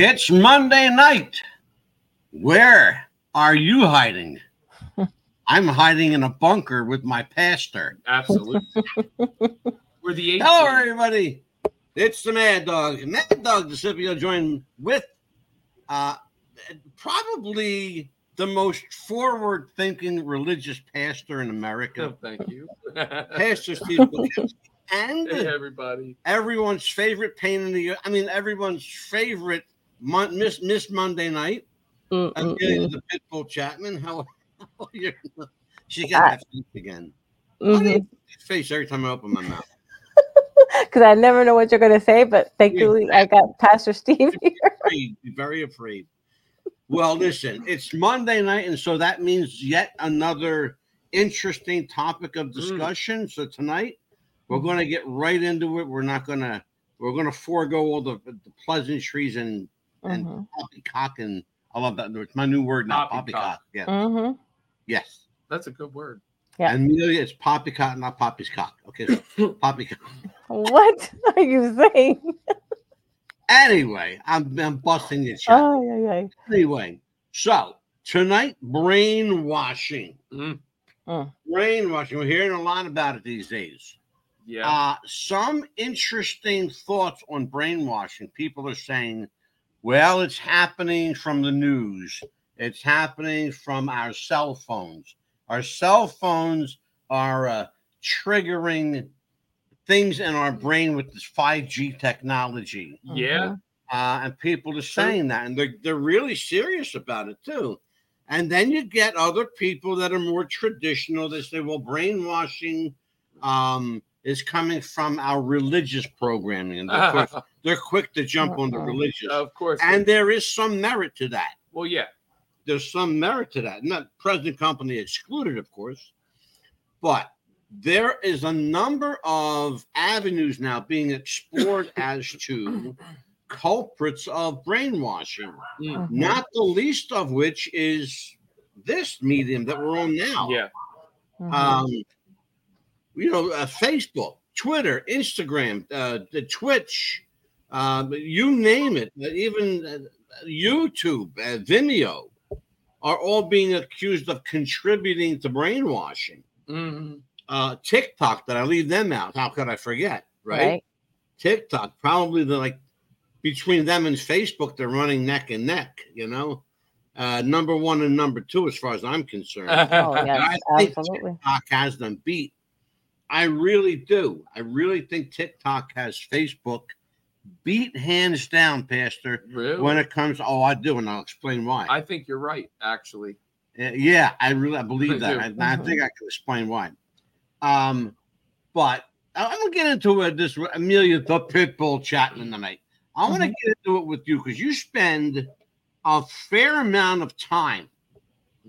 It's Monday night. Where are you hiding? I'm hiding in a bunker with my pastor. Absolutely. We're the eight. Hello, everybody. It's the Mad Dog. Mad Dog DeCipio joined with uh, probably the most forward thinking religious pastor in America, Oh, thank you. Pastor Steve Bukowski, and hey, everybody. everyone's favorite pain in the I mean, everyone's favorite mon- Miss Miss Monday night. Mm, I'm mm, getting mm. the Pitbull Chapman. How how you? She got that face again. Mhm. Face every time I open my mouth. because I never know what you're going to say. But thankfully, I got Pastor Steve here. afraid, very afraid. Well, listen, it's Monday night, and so that means yet another interesting topic of discussion. So tonight we're going to get right into it. We're not going to we're going to forego all the, the pleasantries and and Mhm, poppycock and I love that. It's my new word now. Poppycock. Poppycock. Yeah. mhm. Yes. That's a good word. Yeah. And Amelia, it's poppycock, not poppy's cock. Okay. So poppycock. What are you saying? Anyway, I'm, I'm busting your chat. Oh, yeah, yeah. Anyway, so tonight, brainwashing. Mm, Brainwashing. We're hearing a lot about it these days. yeah. Uh, some interesting thoughts on brainwashing. People are saying, well, it's happening from the news, it's happening from our cell phones. Our cell phones are uh, triggering things in our brain with this 5G technology. yeah. Uh, and people are saying that, and they're, they're really serious about it too. And then you get other people that are more traditional. They say, well, brainwashing um, is coming from our religious programming. And they're, quick, they're quick to jump on the Uh-uh. religious. of course. And there is some merit to that. well, yeah. There's some merit to that. Not present company excluded, of course. But there is a number of avenues now being explored as to culprits of brainwashing Mm, Mhm. not the least of which is this medium that we're on now. yeah. Mhm. Um, you know, uh, Facebook, Twitter, Instagram, uh, the Twitch, uh, you name it, uh, even uh, YouTube, uh, Vimeo, are all being accused of contributing to brainwashing. Mhm. Uh, TikTok, that I leave them out. How could I forget? right? right. TikTok, probably the like between them and Facebook, they're running neck and neck, you know. Uh, number one and number two, as far as I'm concerned. Oh, yes, I think absolutely. TikTok has them beat. I really do. I really think TikTok has Facebook beat hands down, Pastor, really? when it comes. Oh, I do, and I'll explain why. I think you're right, actually. Uh, yeah, I really I believe I that. do. I, I Mhm. think I can explain why. Um, but I- I'm gonna get into it. This Amelia the Pitbull Chapman tonight. I want to Mhm. get into it with you because you spend a fair amount of time,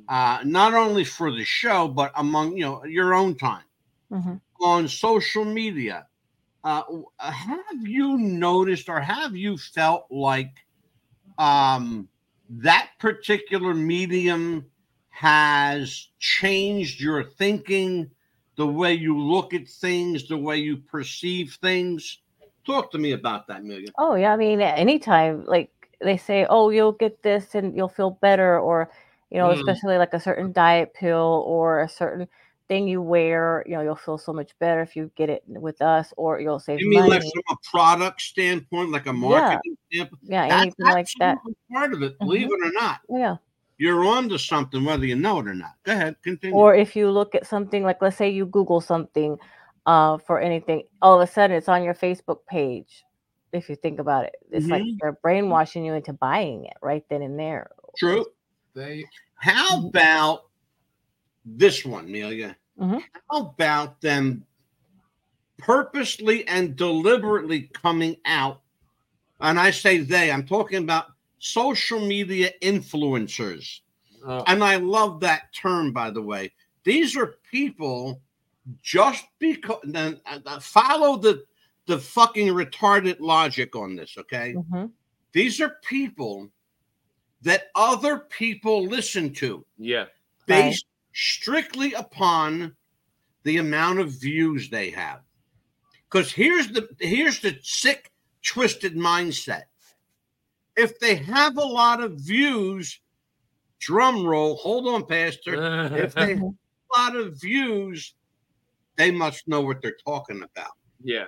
uh, not only for the show but among you know your own time Mhm. on social media. Uh, have you noticed or have you felt like um, that particular medium has changed your thinking, the way you look at things, the way you perceive things? Talk to me about that, Million. Oh yeah, I mean, anytime, like they say, oh, you'll get this and you'll feel better, or you know, Mm. especially like a certain diet pill or a certain thing you wear, you know, you'll feel so much better if you get it with us, or you'll save You mean money. like from a product standpoint, like a marketing standpoint? yeah, That's anything like that. part of it, believe it or not. Yeah. You're on to something, whether you know it or not. Go ahead, continue. Or if you look at something like, let's say you Google something uh, for anything, all of a sudden it's on your Facebook page. If you think about it, it's like Mhm. they're brainwashing you into buying it right then and there. True. They How about this one, Amelia? Mhm. How about them purposely and deliberately coming out? And I say they, I'm talking about social media influencers. uh, And I love that term, by the way. These are people just because then uh, uh, follow the the fucking retarded logic on this, okay? Mhm. These are people that other people listen to yeah. based strictly upon the amount of views they have. Because here's the here's the sick, twisted mindset. if they have a lot of views, drum roll, hold on, Pastor. If they have a lot of views, they must know what they're talking about. yeah.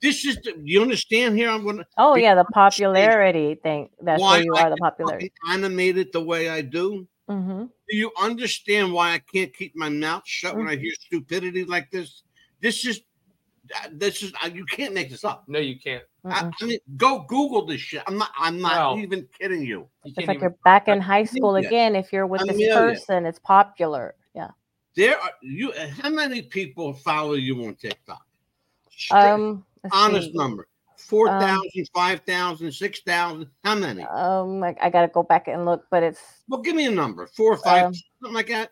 This is the, you understand here? I'm gonna Oh yeah, the popularity thing. That's why where you I are, the popularity. fucking animate it the way I do. Hmm Do you understand why I can't keep my mouth shut when I hear stupidity like this? This is uh, this is uh, you can't make this up. No, you can't. I, I mean, go Google this shit. I'm not. I'm not Well, even kidding you. You It's like even, you're back in high school again if you're with this Amelia. person. It's popular. Yeah. There are you. How many people follow you on TikTok? Straight- Um. honest see. number. 4,000, 5,000, 6,000. How many? Um. Like I gotta go back and look, but it's Well, give me a number. Four or five, Um, something like that.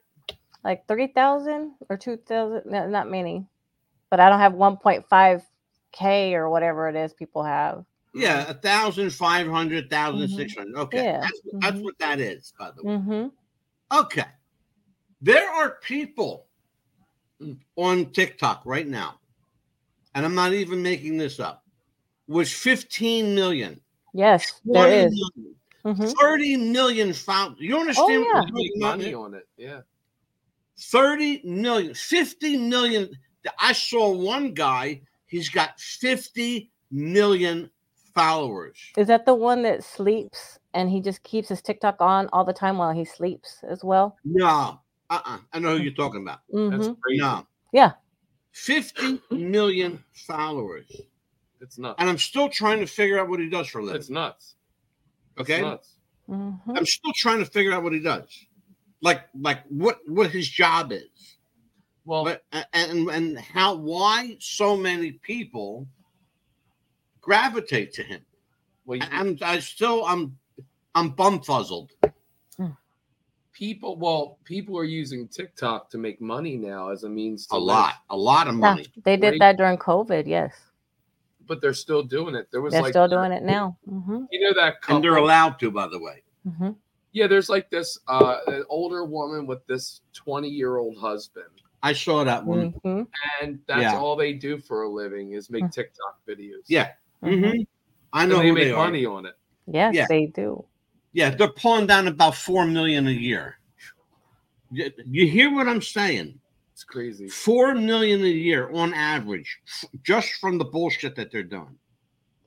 like three thousand or two thousand. No, not many. But I don't have one point five k or whatever it is people have. Yeah, a thousand, five hundred, thousand, Mhm. six hundred. Okay, Yeah, that's, that's mhm. what that is, by the way. Mm-hmm. Okay. There are people on TikTok right now, and I'm not even making this up, with 15 million, Yes, 20 there is. million, Mhm. 30 million found. You understand oh, yeah. what I'm talking about money on it. Yeah. 30 million, 50 million. I saw one guy, he's got 50 million followers. Is that the one that sleeps and he just keeps his TikTok on all the time while he sleeps as well? No, uh-uh. I know who you're talking about. That's hmm crazy. No. Yeah. 50 million followers. It's nuts. And I'm still trying to figure out what he does for a living. It's nuts. It's Okay. nuts. hmm I'm still trying to figure out what he does. Like like what what his job is. Well, But and and how why so many people gravitate to him. well, you- I'm I still I'm I'm bumfuzzled. people. Well, people are using TikTok to make money now as a means to A live, lot, a lot of Yeah, money. they did Right. that during COVID. Yes, but they're still doing it. There was they're like still doing it now. hmm You know that couple. And they're allowed to, by the way. hmm yeah, there's like this uh, an older woman with this 20 year old husband, I saw that one. hmm and that's Yeah. all they do for a living is make Mm. TikTok videos. Yeah. hmm Mhm. I and know they who make they are. money on it. Yes, Yeah. they do. Yeah, they're pulling down about four million a year. You, you hear what I'm saying? It's crazy. Four million a year on average, just from the bullshit that they're doing.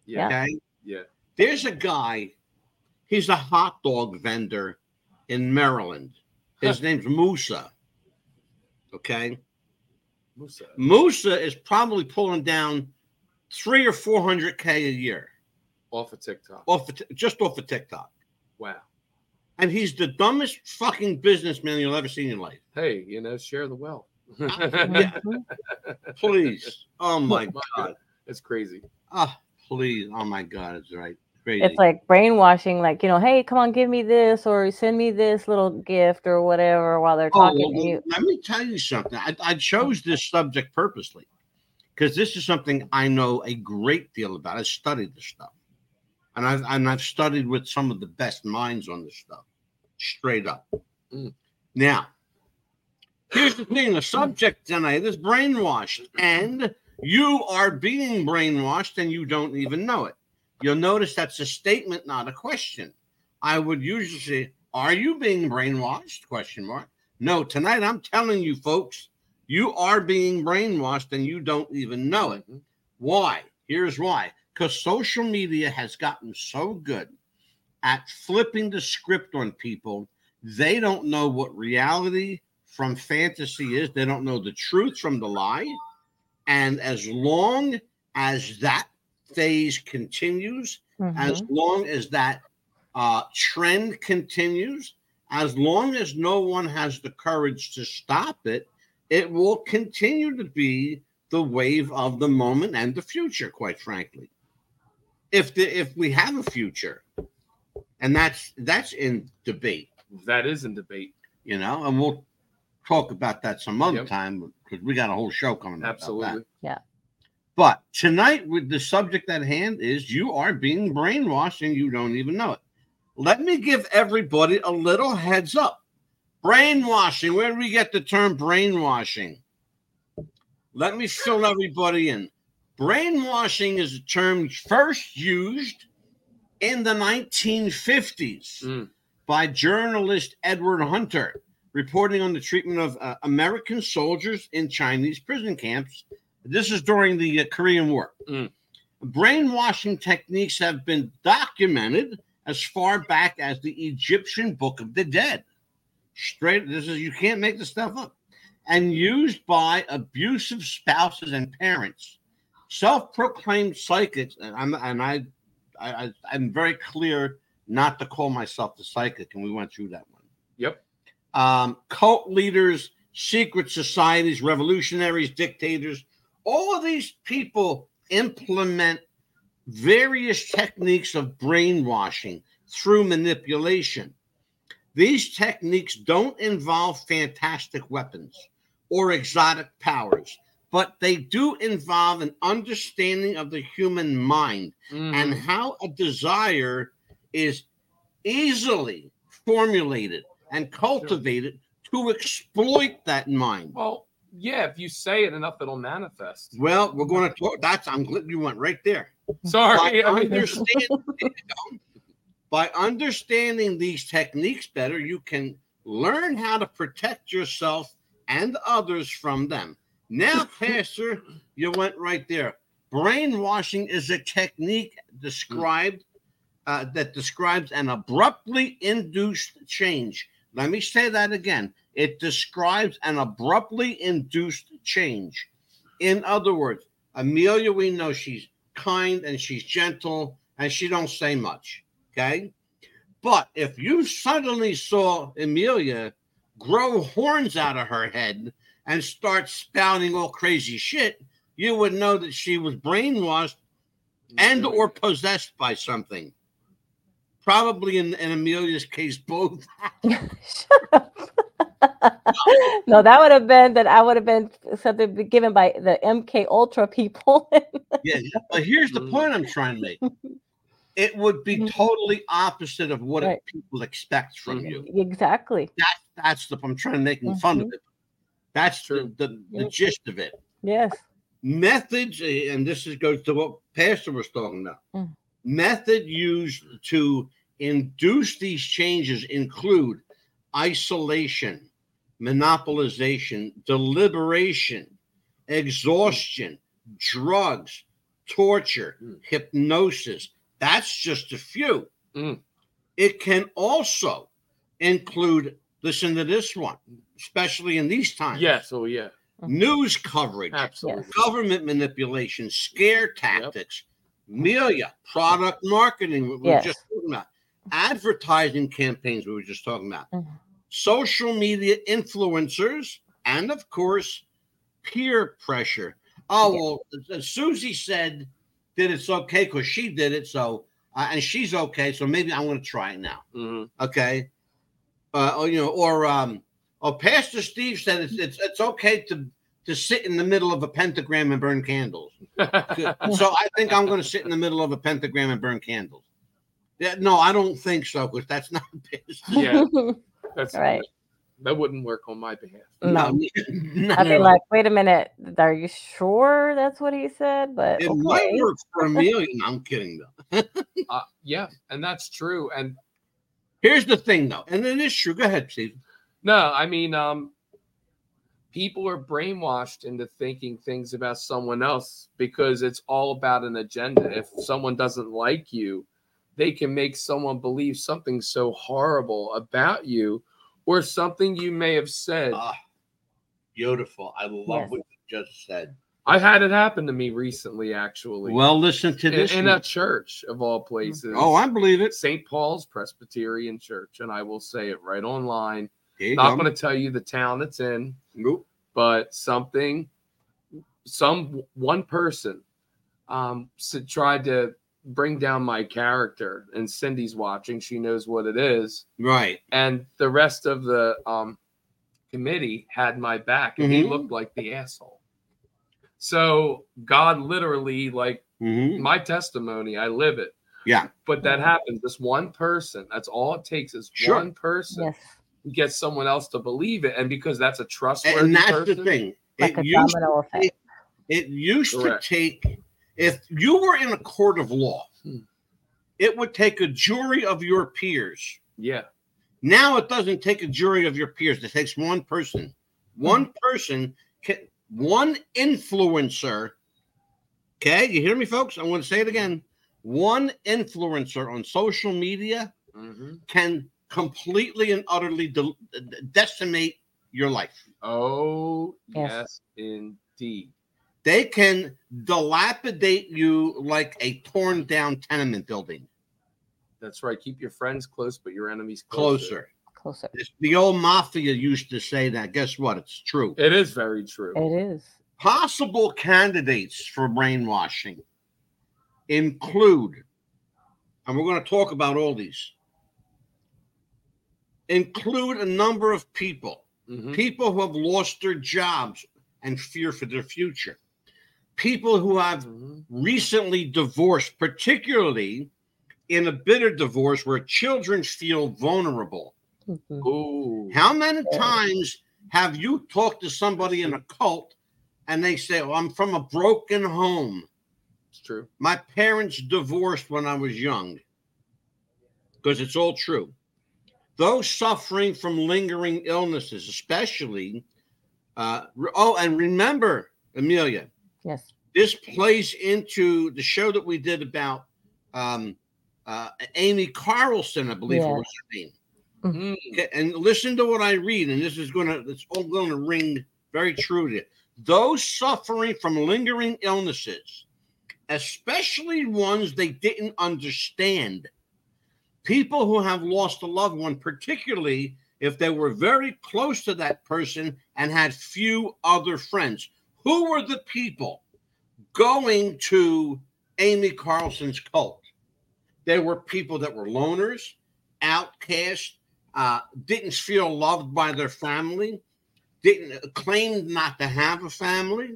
Yeah, Okay. yeah. There's a guy, he's a hot dog vendor in Maryland. His name's Musa. Okay. Musa. Musa is probably pulling down three or four hundred K a year off of TikTok. off of, just off of TikTok. Wow. And he's the dumbest fucking businessman you'll ever see in your life. Hey, you know, share the wealth. Yeah. Please. Oh my My God. It's crazy. Oh, please. Oh my God. It's right. Crazy. It's like brainwashing, like, you know, hey, come on, give me this or send me this little gift or whatever while they're Oh, talking well, to you. let me tell you something. I, I chose this subject purposely because this is something I know a great deal about. I studied this stuff, and I've and I've studied with some of the best minds on this stuff, straight up. Mm. Now, here's the thing: the subject tonight is brainwashed, and you are being brainwashed, and you don't even know it. You'll notice that's a statement, not a question. I would usually say, "Are you being brainwashed?" Question mark. No, tonight I'm telling you folks, you are being brainwashed and you don't even know it. Why? Here's why. Because social media has gotten so good at flipping the script on people, they don't know what reality from fantasy is. They don't know the truth from the lie. And as long as that phase continues, as Mhm. long as that uh, trend continues, as long as no one has the courage to stop it, it will continue to be the wave of the moment and the future, quite frankly. If the if we have a future, and that's that's in debate, That is in debate. you know, and we'll talk about that some other Yep. time because we got a whole show coming up. about that. Absolutely. Yeah. But tonight, with the subject at hand, is you are being brainwashed and you don't even know it. Let me give everybody a little heads up. Brainwashing, where do we get the term brainwashing? Let me fill everybody in. Brainwashing is a term first used in the 1950s Mm. by journalist Edward Hunter, reporting on the treatment of uh, American soldiers in Chinese prison camps. This is during the uh, Korean War. Mm. Brainwashing techniques have been documented as far back as the Egyptian Book of the Dead. Straight, this is you can't make this stuff up. And used by abusive spouses and parents. Self-proclaimed psychics, and I'm and I, I, I I'm very clear not to call myself the psychic, and we went through that one. Yep. Um, cult leaders, secret societies, revolutionaries, dictators, all of these people implement various techniques of brainwashing through manipulation. These techniques don't involve fantastic weapons or exotic powers, but they do involve an understanding of the human mind Mhm. and how a desire is easily formulated and cultivate it to exploit that mind. well, yeah, if you say it enough, it'll manifest. Well, we're going to talk. That's I'm glad you went right there. Sorry. By, I mean, understand, by understanding these techniques better, you can learn how to protect yourself and others from them. Now, Pastor, you went right there. Brainwashing is a technique described uh, that describes an abruptly induced change. Let me say that again. It describes an abruptly induced change. In other words, Amelia, we know she's kind and she's gentle and she don't say much. Okay. But if you suddenly saw Amelia grow horns out of her head and start spouting all crazy shit, you would know that she was brainwashed and or possessed by something. Probably in, in Amelia's case, both. No, that would have been that I would have been something given by the MK Ultra people. Yeah. But here's the point I'm trying to make. It would be totally opposite of what Right. people expect from you. exactly. That, that's the I'm trying to make fun of it. That's the, the, the Yep. gist of it. Yes. methods, eh, and this is goes to what Pastor was talking about. Mm. Method used to induce these changes include isolation, monopolization, deliberation, exhaustion, drugs, torture, Mm. hypnosis. That's just a few. Mm. It can also include, listen to this one, especially in these times yes. Oh, yeah. news coverage, Absolutely. government manipulation, scare tactics, media, product marketing, what we Yes. were just talking about, advertising campaigns, we were just talking about, Mhm. social media influencers, and of course, peer pressure. Oh, well, uh, Susie said that it's okay because she did it, so uh, and she's okay, so maybe I'm going to try it now. Mhm. Okay, uh, or you know, or um, or Pastor Steve said it's it's, it's okay to to sit in the middle of a pentagram and burn candles. so I think I'm going to sit in the middle of a pentagram and burn candles. Yeah, no, I don't think so because that's not Pastor. Yeah. That's Right. That wouldn't work on my behalf. no. no, I'd be no. like, wait a minute, are you sure that's what he said? But it okay. might work for Amelia. No, I'm kidding though. Uh, yeah, and that's true. And Here's the thing though, and it is true. Go ahead, Steve. no, I mean, um, people are brainwashed into thinking things about someone else because it's all about an agenda. If someone doesn't like you, they can make someone believe something so horrible about you or something you may have said. Ah, beautiful. I love Yes. what you just said. I've had it happen to me recently, actually. Well, listen to this. in one. a church of all places. oh, I believe it. St. Paul's Presbyterian Church, and I will say it right online. There you Not going to tell you the town it's in, Nope. but something, some one person, um, s- tried to bring down my character, and Cindy's watching. She knows what it is, Right. and the rest of the um, committee had my back, and he Mhm. looked like the asshole. So God literally, like Mhm. my testimony, I live it. Yeah. But that happens. This one person, that's all it takes is Sure. one person Yes. Gets someone else to believe it. And because that's a trustworthy And that's person, the thing. Like it a used, domino effect. it used Correct. to take, if you were in a court of law Hmm. it would take a jury of your peers. Yeah. Now it doesn't take a jury of your peers. It takes one person. One person can one influencer. Okay, you hear me, folks? I'm going to say it again. One influencer on social media hmm can completely and utterly de- decimate your life. Oh, Yes. yes, indeed. They can dilapidate you like a torn down tenement building. That's right. Keep your friends close, but your enemies closer. Closer. Closer. The old mafia used to say that. Guess what? It's true. It is very true. It is. Possible candidates for brainwashing include, and we're going to talk about all these, include a number of people, Mhm. people who have lost their jobs and fear for their future, people who have Mhm. recently divorced, particularly in a bitter divorce where children feel vulnerable. Mhm. Ooh. How many times have you talked to somebody in a cult and they say, well, I'm from a broken home? It's true. My parents divorced when I was young. Because it's all true. Those suffering from lingering illnesses, especially, uh, oh, and remember, Amelia, Yes. this plays into the show that we did about um, uh, Amy Carlson, I believe it Yeah. was her name. Mm. Okay, and listen to what I read, and this is gonna it's all gonna ring very true to you. Those suffering from lingering illnesses, especially ones they didn't understand, people who have lost a loved one, particularly if they were very close to that person and had few other friends. Who were the people going to Amy Carlson's cult? They were people that were loners, outcasts, uh, didn't feel loved by their family, didn't claimed not to have a family.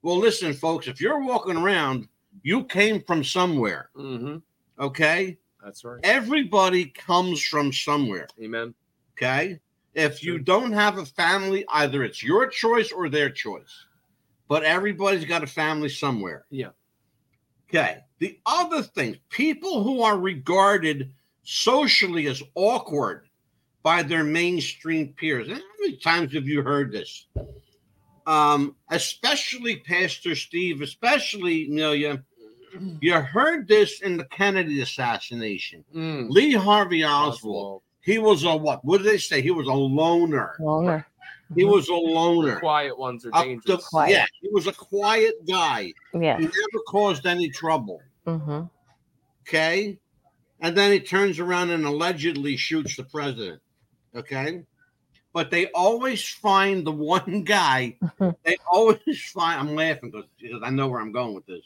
Well, listen, folks, if you're walking around, you came from somewhere. hmm Okay, That's right. everybody comes from somewhere. Amen. Okay, if you don't have a family, either it's your choice or their choice, but everybody's got a family somewhere. Yeah. Okay. The other thing, people who are regarded socially as awkward by their mainstream peers. How many times have you heard this? Um, especially Pastor Steve, especially Amelia. You heard this in the Kennedy assassination. Mm. Lee Harvey Oswald. He was a what? What did they say? He was a loner. Longer. He was a loner. Quiet ones are Up to- dangerous. Quiet. yeah, he was a quiet guy. Yeah. He never caused any trouble. hmm Okay. And then he turns around and allegedly shoots the president. Okay. But they always find the one guy, they always find, I'm laughing because, because I know where I'm going with this.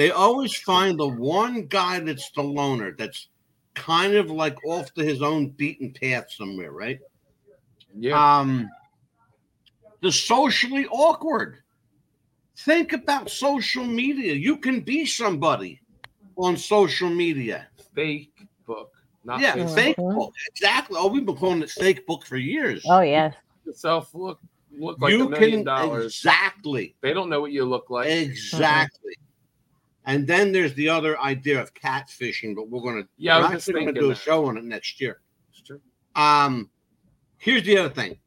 They always find the one guy that's the loner, that's kind of like off to his own beaten path somewhere, right? Yeah. Um, the socially awkward. Think about social media. You can be somebody on social media. Fake book. Not yeah, Facebook. fake book. Exactly. Oh, we've been calling it fake book for years. Oh yes. yourself look look like a million can dollars. exactly, They don't know what you look like. exactly. And then there's the other idea of catfishing, but we're gonna Yeah, I was we're actually gonna do a that. show on it next year. It's true. Um, here's the other thing.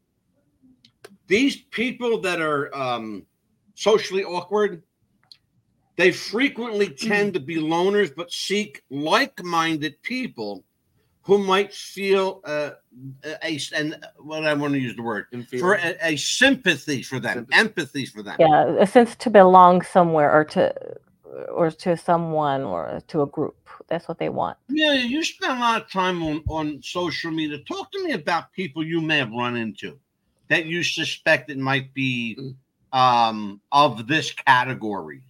These people that are um, socially awkward, they frequently tend to be loners, but seek like-minded people who might feel uh, a and what I want to use the word for a, a sympathy for them, Sympathy. empathy for them. Yeah. A sense to belong somewhere or to or to someone or to a group. That's what they want. Yeah, you spend a lot of time on, on social media. Talk to me about people you may have run into that you suspect it might be um, of this category.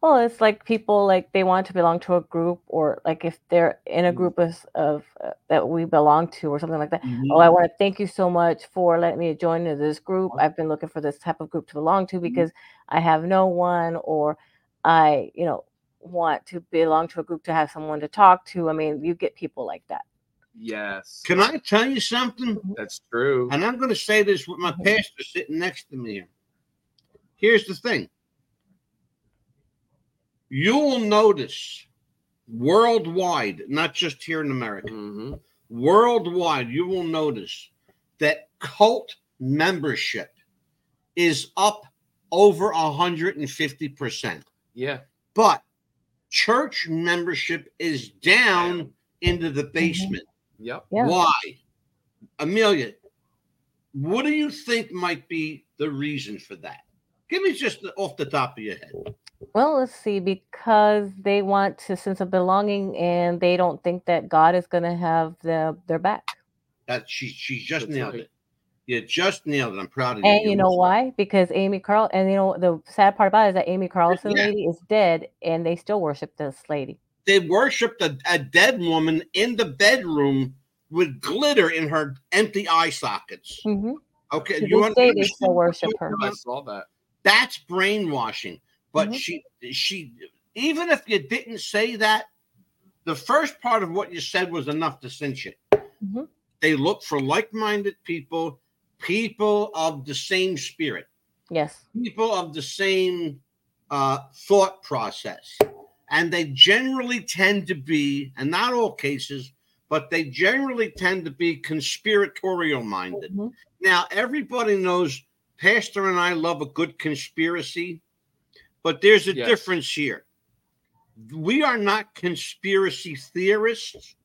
Well, it's like people like they want to belong to a group, or like if they're in a group of, of uh, that we belong to, or something like that. Oh, I want to thank you so much for letting me join this group. I've been looking for this type of group to belong to because I have no one, or I, you know, want to belong to a group to have someone to talk to. I mean, you get people like that. Yes. Can I tell you something? That's true. And I'm going to say this with my pastor sitting next to me here. Here's the thing you will notice worldwide, not just here in America, Mhm. worldwide, you will notice that cult membership is up over 150%. Yeah. But church membership is down into the mm-hmm. basement. Yep. Yeah. Why? Amelia, what do you think might be the reason for that? Give me just off the top of your head. Well, let's see, because they want to sense of belonging and they don't think that God is going to have the, their back. That she she just That's nailed right. it. You just nailed it. I'm proud of you. And you know why? Because Amy Carl and you know the sad part about it is that Amy Carlson Yeah. lady is dead and they still worship this lady. They worshipped a, a dead woman in the bedroom with glitter in her empty eye sockets. hmm Okay, To you this day, they still worship her. I saw that. That's brainwashing. But Mhm. she she even if you didn't say that, the first part of what you said was enough to cinch it. Mhm. They look for like-minded people, people of the same spirit, Yes. people of the same uh, thought process, and they generally tend to be, and not all cases, but they generally tend to be conspiratorial minded. Mhm. Now, everybody knows Pastor and I love a good conspiracy, but there's a Yes. difference here. We are not conspiracy theorists,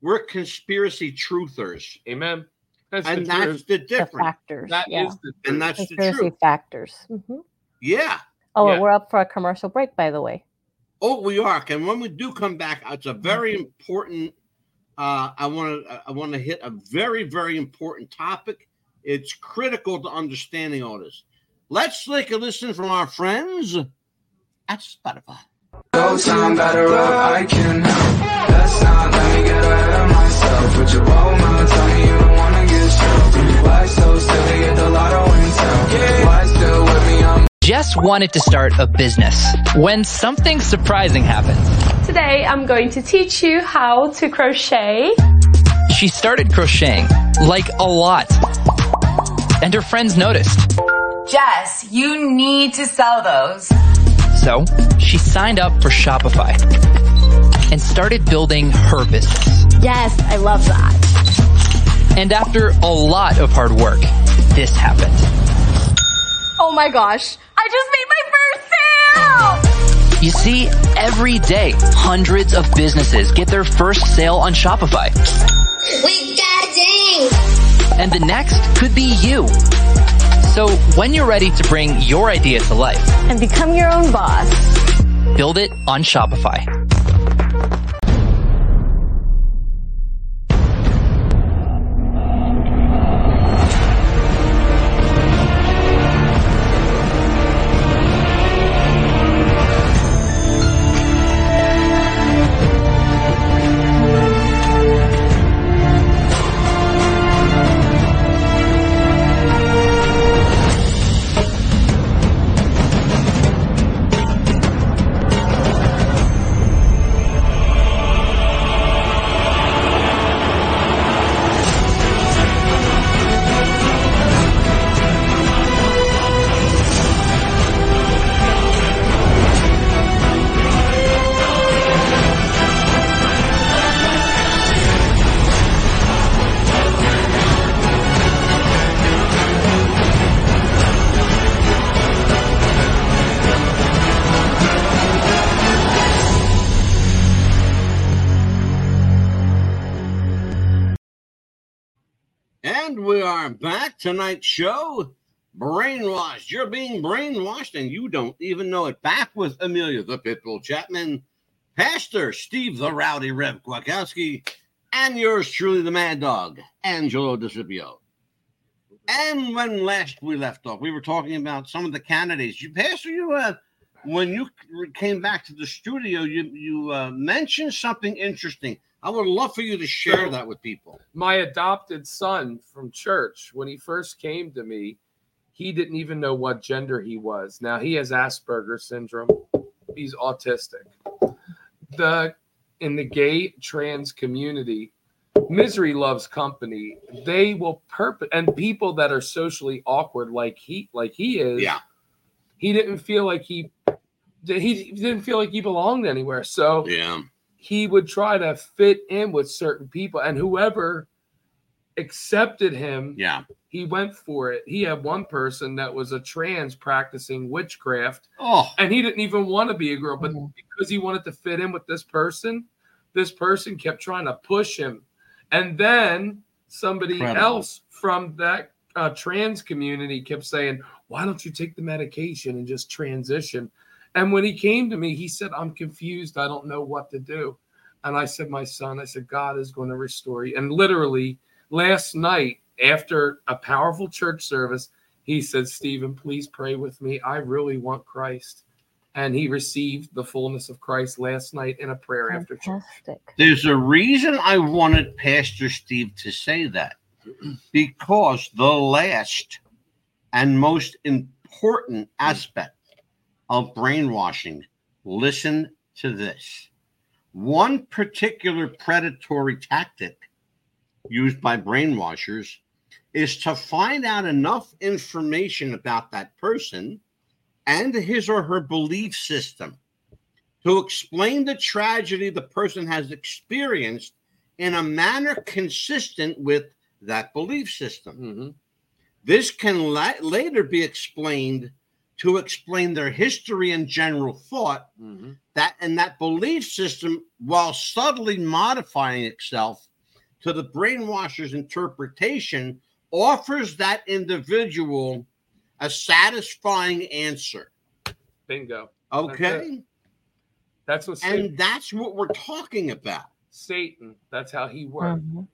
we're conspiracy truthers. Amen. That's and the that's truth. the The difference. factors. That yeah. is the. And that's the Conspiracy truth. factors. hmm Yeah. Oh, Yeah. we're up for a commercial break, by the way. Oh, we are. And when we do come back, it's a very important. Uh, I want to. I want to hit a very, very important topic. It's critical to understanding all this. Let's take a listen from our friends at Shopify. No time better up, I can help. Let's not let me get ahead of myself. With your bold mouth, tell me you don't wanna get shelved. Why so silly, get the lotto intel? Why still with me, I'm Jess wanted to start a business when something surprising happened. Today I'm going to teach you how to crochet. She started crocheting, like a lot. And her friends noticed. Jess, you need to sell those. So she signed up for Shopify and started building her business. Yes, I love that. And after a lot of hard work, this happened. Oh my gosh, I just made my first sale! You see, every day, hundreds of businesses get their first sale on Shopify. We got a ding! And the next could be you. So when you're ready to bring your idea to life, And become your own boss. build it on Shopify. Tonight's show, Brainwashed. You're being brainwashed and you don't even know it. Back with Amelia the Pitbull Chapman, Pastor Steve the Rowdy Rev Kwiatkowski, and yours truly, the Mad Dog, Angelo DeCipio. And when last we left off, we were talking about some of the candidates. You, Pastor, you uh, when you came back to the studio, you you uh, mentioned something interesting. I would love for you to share that with people. my adopted son from church when he first came to me he didn't even know what gender he was now he has asperger's syndrome he's autistic the in the gay trans community misery loves company they will purpose and people that are socially awkward like he like he is Yeah. he didn't feel like he he didn't feel like he belonged anywhere so Yeah. He would try to fit in with certain people, and whoever accepted him, Yeah. he went for it. He had one person that was a trans practicing witchcraft, Oh, and he didn't even want to be a girl, but Mhm. because he wanted to fit in with this person, this person kept trying to push him. And then somebody Incredible. else from that uh, trans community kept saying, Why don't you take the medication and just transition? And when he came to me, he said, I'm confused. I don't know what to do. And I said, My son, I said, God is going to restore you. And literally, last night, after a powerful church service, he said, Stephen, please pray with me. I really want Christ. And he received the fullness of Christ last night in a prayer after church. There's a reason I wanted Pastor Steve to say that because the last and most important aspect of brainwashing, listen to this. One particular predatory tactic used by brainwashers is to find out enough information about that person and his or her belief system to explain the tragedy the person has experienced in a manner consistent with that belief system. Mhm. This can la- later be explained to explain their history and general thought Mhm. that and that belief system while subtly modifying itself to the brainwasher's interpretation offers that individual a satisfying answer Bingo. okay That's what Satan, and that's what we're talking about Satan. That's how he works. Mhm.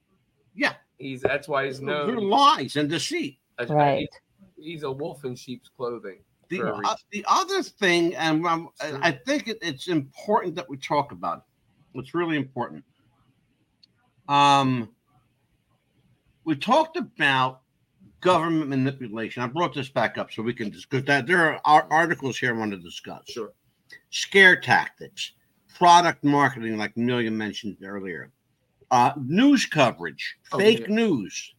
yeah He's that's why he's through known. lies and deceit as- Right. He's a wolf in sheep's clothing. The, uh, the other thing and um, i think it, it's important that we talk about it. it's really important. Um we talked about government manipulation. I brought this back up so we can discuss that. There are articles here i want to discuss. Sure. scare tactics product marketing like Amelia mentioned earlier. Uh, news coverage Oh, fake yeah. news.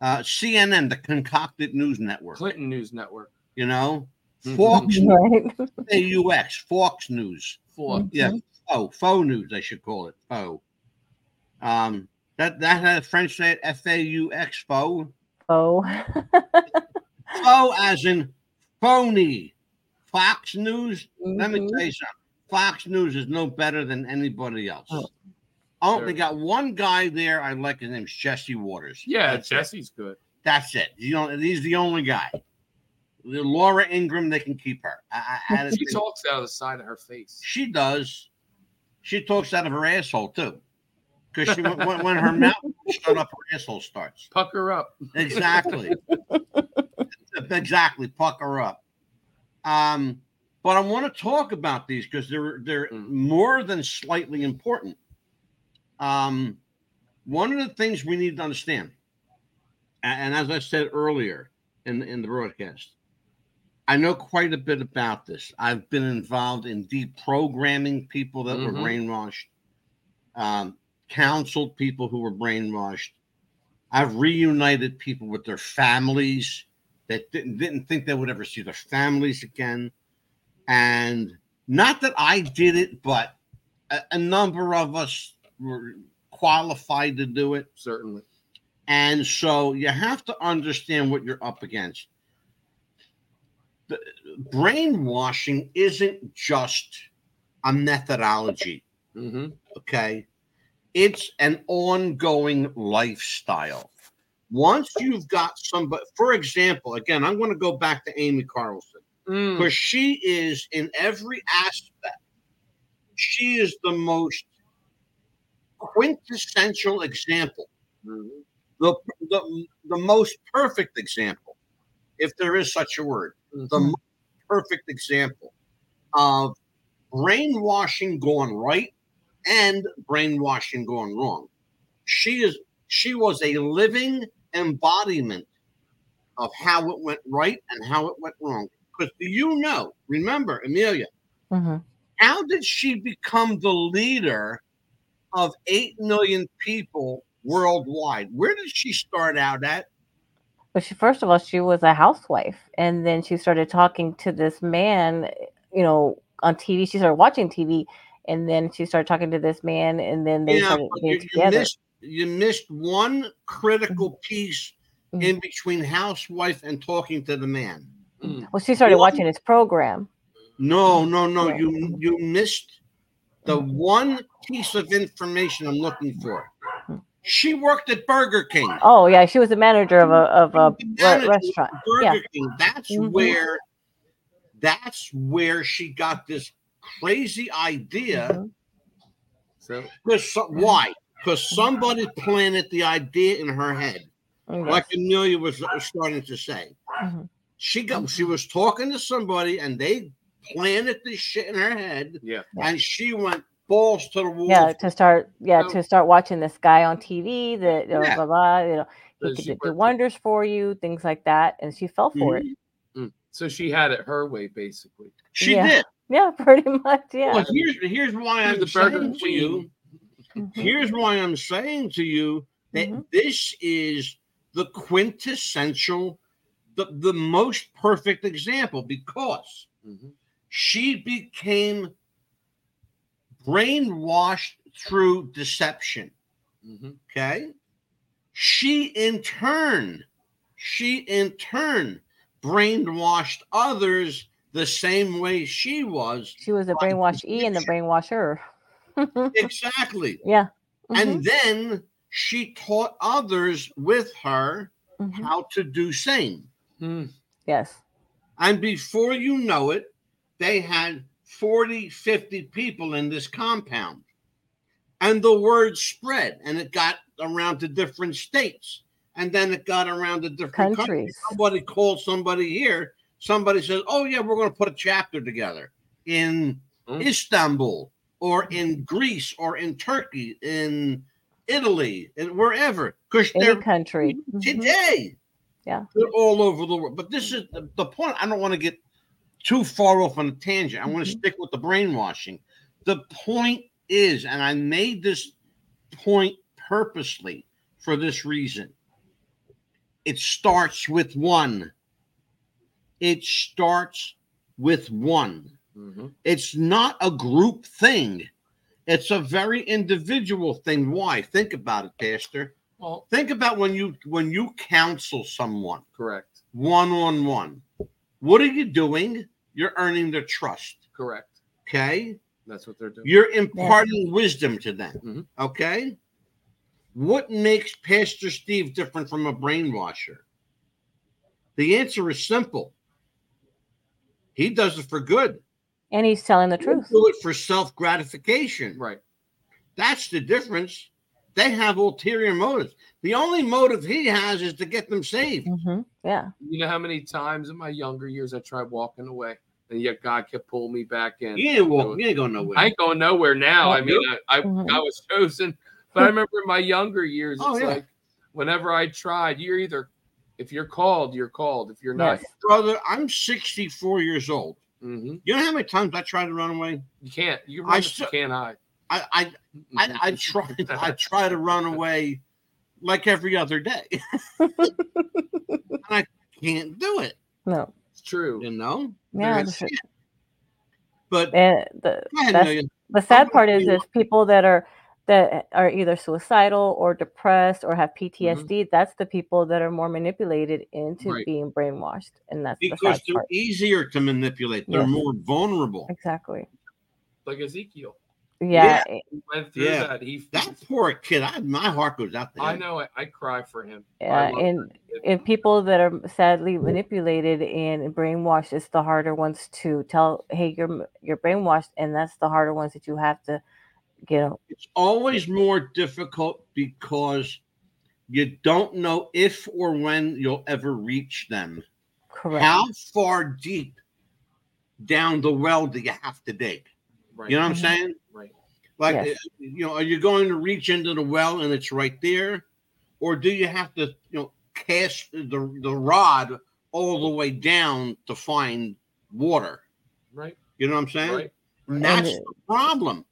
Uh, cnn the concocted news network. Clinton News Network. You know fox Right. AUX, Fox News. Full Yeah, oh, faux news, they should call it faux. Um, that that had a French say F A U X faux. Oh. Faux as in phony. Fox News. Let me Mhm. tell you something. Fox News is no better than anybody else. Oh. Oh, Sure. they got one guy there. I like his name's Jesse Watters. Yeah, That's it. Jesse's good. That's it. You know, he's the only guy. The Laura Ingraham, they can keep her. I, I, She talks out of the side of her face. She does. She talks out of her asshole too, because she when, when her mouth shut up, her asshole starts. Pucker up. Exactly. exactly. Pucker up. Um, but I want to talk about these because they're they're Mm. more than slightly important. Um, one of the things we need to understand, a- and as I said earlier in in the broadcast, I know quite a bit about this. I've been involved in deprogramming people that were Mhm. brainwashed, um, counseled people who were brainwashed. I've reunited people with their families that didn't didn't think they would ever see their families again. And not that I did it, but a, a number of us were qualified to do it. Certainly. And so you have to understand what you're up against. The, brainwashing isn't just a methodology, hmm okay? It's an ongoing lifestyle. Once you've got somebody, for example, again, I'm going to go back to Amy Carlson Mm. because she is in every aspect, she is the most quintessential example Mhm. the, the the most perfect example, if there is such a word, the Mhm. perfect example of brainwashing going right and brainwashing going wrong. She is she was a living embodiment of how it went right and how it went wrong. Because do you know? Remember, Amelia, Mhm. how did she become the leader of 8 million people worldwide? Where did she start out at? But she, first of all, she was a housewife, and then she started talking to this man, you know, on TV. She started watching TV, and then she started talking to this man, and then they Yeah, started but being you, you together. missed you missed one critical mm-hmm. piece Mhm. in between housewife and talking to the man. Mm. Well, she started One- watching his program. No, no, no. Yeah. You you missed the mm-hmm. one piece of information I'm looking for. She worked at Burger King. Oh yeah, she was the manager of a of a re- restaurant. Burger Yeah. King. That's Mhm. where that's where she got this crazy idea. Mhm. So Because why? Because somebody planted the idea in her head. Mm, like. Amelia was was starting to say. Mhm. She got she was talking to somebody and they planted this shit in her head yeah, and she went balls to the wall. Yeah, to start yeah So- to start watching this guy on TV that you know, Yeah. blah blah you know So he could do- do worked- wonders for you things like that and she fell for it. Mhm. so she had it her way basically. She Yeah. did. Yeah, pretty much. Yeah. Well, here's here's why I'm the burger saying to you. Mhm. Here's why I'm saying to you that Mhm. this is the quintessential, the, the most perfect example because Mhm. she became brainwashed through deception. Mhm. Okay. She in turn, she in turn brainwashed others the same way she was. She was a by brainwash E and the brainwasher. Exactly. yeah. And then she taught others with her Mhm. Mhm. how to do same. Hmm. Yes. And before you know it, they had 40, 50 people in this compound. And the word spread and it got around to different states. And then it got around to different countries. Countries. Somebody called somebody here. Somebody says, Oh, yeah, we're going to put a chapter together in Mm. Istanbul or in Greece or in Turkey, in Italy, and wherever. Because Any they're country. Mhm. today. Yeah. They're all over the world. But this is the, the point. I don't want to get too far off on a tangent. I want to Mhm. stick with the brainwashing. The point is, and I made this point purposely for this reason it starts with one. It starts with one. Mhm. It's not a group thing. It's a very individual thing. Why? Think about it, Pastor. Well, Think about when you when you counsel someone correct, one on one. What are you doing? You're earning their trust. correct. Okay. That's what they're doing. You're imparting wisdom to them. Mhm. Okay. What makes Pastor Steve different from a brainwasher? The answer is simple. He does it for good. And he's telling the You truth. do it for self gratification. Right. That's the difference. They have ulterior motives. The only motive he has is to get them saved. hmm Yeah. You know how many times in my younger years I tried walking away, and yet God kept pulling me back in. You ain't walking. You ain't going nowhere. I ain't going nowhere now. I mean, I, I, Mhm. I was chosen, but I remember in my younger years, it's Oh, yeah. like whenever I tried, you're either if you're called, you're called. If you're not, Yes. Brother, I'm 64 years old. mhm, You know how many times I tried to run away? you can't. You I run, but still- you can't hide. I I I, I try I try to run away like every other day. and I can't do it, No. It's true. you know? Yeah. That's it. But And the, ahead, that's- the sad part is be- is people that are that are either suicidal or depressed or have mm-hmm. PTSD. That's the people that are more manipulated into Right. being brainwashed, and that's the because sad they're part. easier to manipulate. They're Yes. more vulnerable. Exactly. Like Ezekiel Yeah. he went through Yeah. that. He, That poor kid, I, my heart goes out to him. I know. I, I cry for him. Yeah, and that and people that are sadly manipulated and brainwashed it's the harder ones to tell hey you're you're brainwashed and that's the harder ones that you have to get It's always more difficult because you don't know if or when you'll ever reach them. correct How far deep down the well do you have to dig? Right. You know what I'm saying? Right. Like, Yes. you know, are you going to reach into the well and it's right there, or do you have to, you know, cast the the rod all the way down to find water? Right. You know what I'm saying? Right. That's And- the problem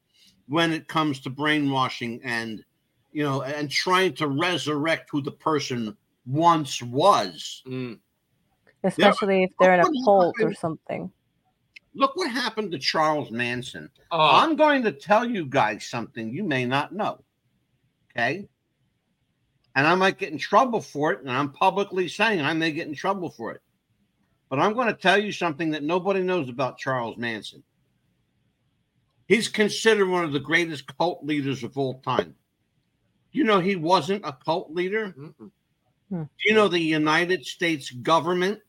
when it comes to brainwashing and you know and trying to resurrect who the person once was. Mm. especially if they're in a cult or something Look what happened to Charles Manson. Oh, I'm going to tell you guys something you may not know. Okay. And I might get in trouble for it. And I'm publicly saying I may get in trouble for it. But I'm going to tell you something that nobody knows about Charles Manson. He's considered one of the greatest cult leaders of all time. You know, he wasn't a cult leader. mm-mm. Do you know the United States government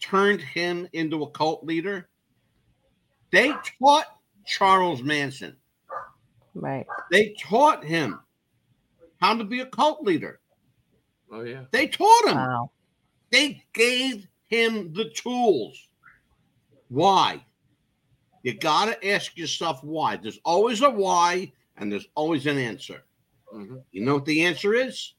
turned him into a cult leader? They taught Charles Manson. Right. They taught him how to be a cult leader. oh yeah. They taught him. Wow. They gave him the tools. Why? You got to ask yourself why. There's always a why and there's always an answer. Mhm. You know what the answer is?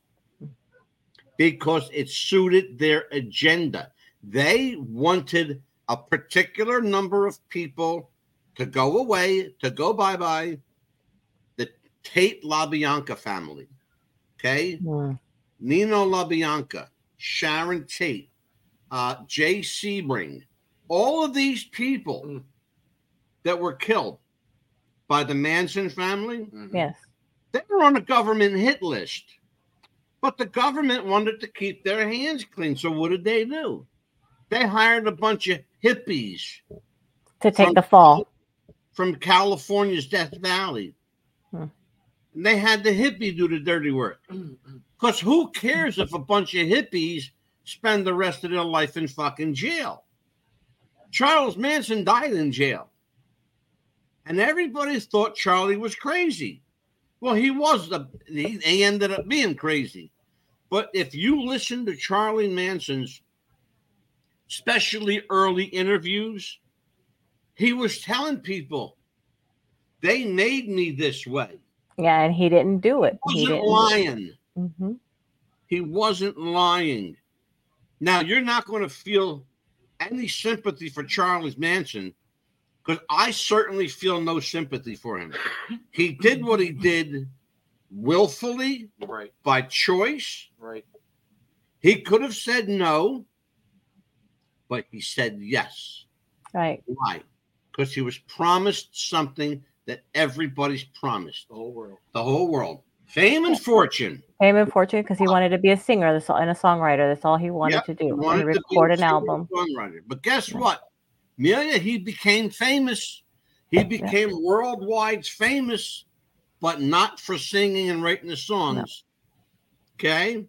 Because it suited their agenda. They wanted a particular number of people to go away, to go bye bye. The Tate LaBianca family. Okay. Mm. Nino LaBianca, Sharon Tate, uh, Jay Sebring, all of these people Mm. that were killed by the Manson family, Mhm. Yes. they were on a government hit list. But the government wanted to keep their hands clean. So what did they do? They hired a bunch of hippies To take From- the fall. from California's Death Valley. Hmm. And they had the hippie do the dirty work. Because who cares if a bunch of hippies spend the rest of their life in fucking jail? Charles Manson died in jail. And everybody thought Charlie was crazy. Well, he was the he, he ended up being crazy. But if you listen to Charlie Manson's especially early interviews, he was telling people they made me this way. Yeah, and he didn't do it. He He wasn't didn't. lying. hmm He wasn't lying. Now you're not going to feel any sympathy for Charles Manson because I certainly feel no sympathy for him. He did what he did willfully Right. by choice. Right. He could have said no, but he said yes. Right. Why? Because he was promised something that everybody's promised The whole world. the whole world fame and fortune. Fame and fortune because he wanted to be a singer that's all- and a songwriter. That's all he wanted Yep, to he do. wanted And to be record a an album. songwriter. But guess what? Amelia, he became famous. He became worldwide famous, but not for singing and writing the songs. Okay.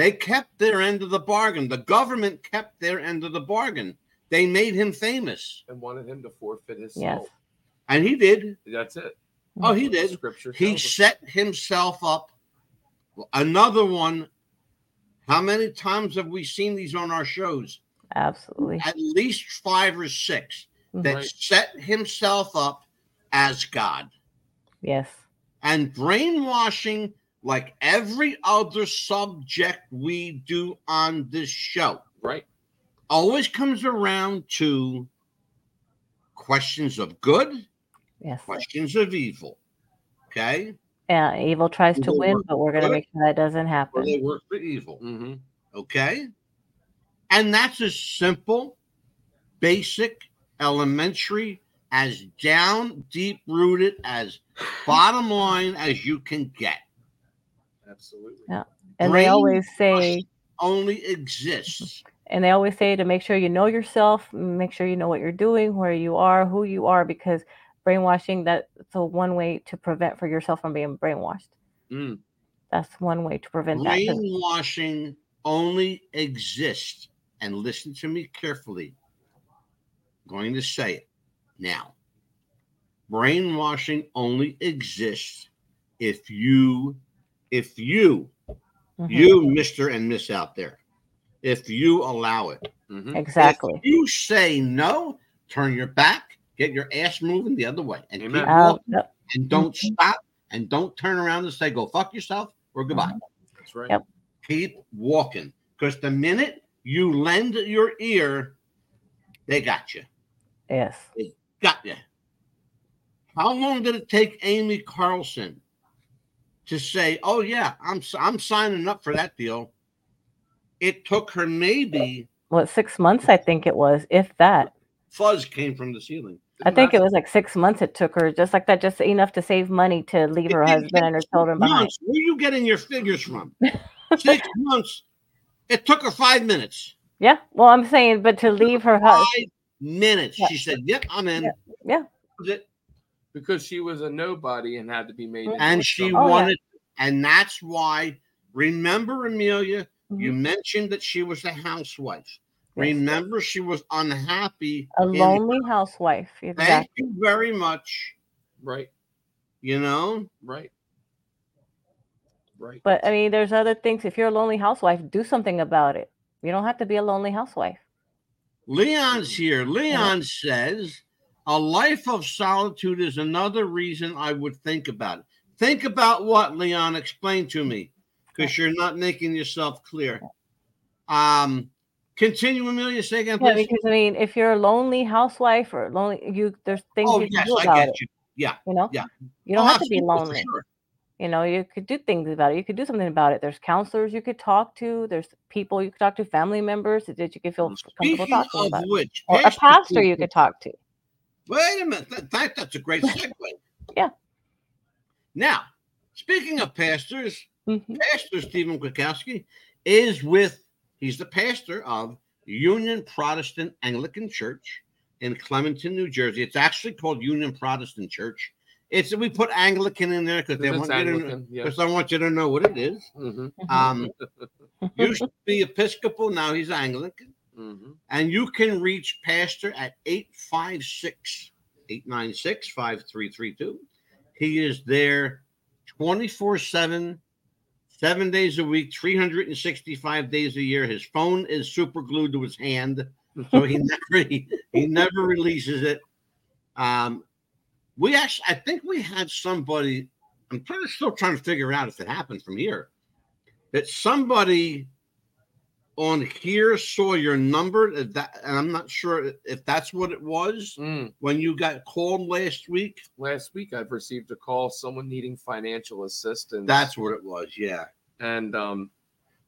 They kept their end of the bargain. The government kept their end of the bargain. They made him famous. And wanted him to forfeit his Yes. soul. And he did. That's it. Oh, he did. Scripture. He set himself up. Another one. How many times have we seen these on our shows? Absolutely. At least five or six mm-hmm. that Right. set himself up as God. Yes. And brainwashing, like every other subject we do on this show, Right. always comes around to questions of good, Yes. questions of evil. Okay? Yeah. Evil tries to win, but we're gonna make sure that doesn't happen. they work for evil. Mm-hmm. Okay? And that's as simple, basic, elementary, as down, deep rooted, as bottom line as you can get. Absolutely. Yeah. And they always say, only exists. and they always say to make sure you know yourself, make sure you know what you're doing, where you are, who you are, because brainwashing that's the one way to prevent for yourself from being brainwashed. Mm. That's one way to prevent that. Brainwashing only exists. And listen to me carefully. I'm going to say it now. Brainwashing only exists if you, if you Mhm. you, Mister and Miss out there, if you allow it. Mm-hmm. Exactly. If you say no, turn your back, get your ass moving the other way, and keep Amen. Uh, walking, yep. and don't Mhm. stop, and don't turn around and say, "Go fuck yourself" or "Goodbye." That's right. Yep. Keep walking, because the minute you lend your ear, they got you. Yes. They Got you. How long did it take Amy Carlson to say, "Oh yeah, I'm s- I'm signing up for that deal"? It took her maybe What six months I think it was, if that. fuzz came from the ceiling. I think it was like six months it took her, just like that, just enough to save money to leave her It- it- husband and her children behind. Months. Where are you getting your figures from? Six months. It took her five minutes. Yeah. Well, I'm saying, but to leave her Five husband. minutes. Yeah. She said, "Yep, I'm in." Yeah. Yeah. That was it. because she was a nobody and had to be made. And she something. Oh, yeah. wanted, and that's why. Remember, Amelia, you Mhm. mentioned that she was a housewife. Yes. Remember, she was unhappy. A in- lonely housewife. Thank you very much. right, You know, right, right. But I mean, there's other things. If you're a lonely housewife, do something about it. You don't have to be a lonely housewife. Leon's here. Leon says, a life of solitude is another reason I would think about it. Think about what, Leon? Explain to me, because you're not making yourself clear. Um, continue, Amelia. Say again, Yeah, please. because I mean, if you're a lonely housewife or lonely, you there's things oh, you can yes, do I about get it. you. Yeah. You know, Yeah. you don't Oh, have to be lonely. sure. You know, you could do things about it. You could do something about it. There's counselors you could talk to. There's people you could talk to, family members that you could feel comfortable talking of about. which, Or a pastor you could talk to. Wait a minute. That, that- that's a great segue. Yeah. Now, speaking of pastors, Mhm. Pastor Stephen Kwiatkowski is with, he's the pastor of Union Protestant Anglican Church in Clementon, New Jersey. It's actually called Union Protestant Church. It's we put Anglican in there because they It's want you to Anglican, yeah. I want you to know what it is. Mhm, Um, used to be Episcopal, now he's Anglican. Mhm. And you can reach Pastor at 856 896 5332. He is there 24 7, seven days a week, 365 days a year. His phone is super glued to his hand, so he never he, he never releases it. Um, we actually, I think we had somebody. I'm trying still trying to figure out if it happened from here. That somebody on here saw your number. uh, That, and I'm not sure if that's what it was Mm. when you got called last week. Last week, I've received a call, someone needing financial assistance. That's what it was. Yeah. and um,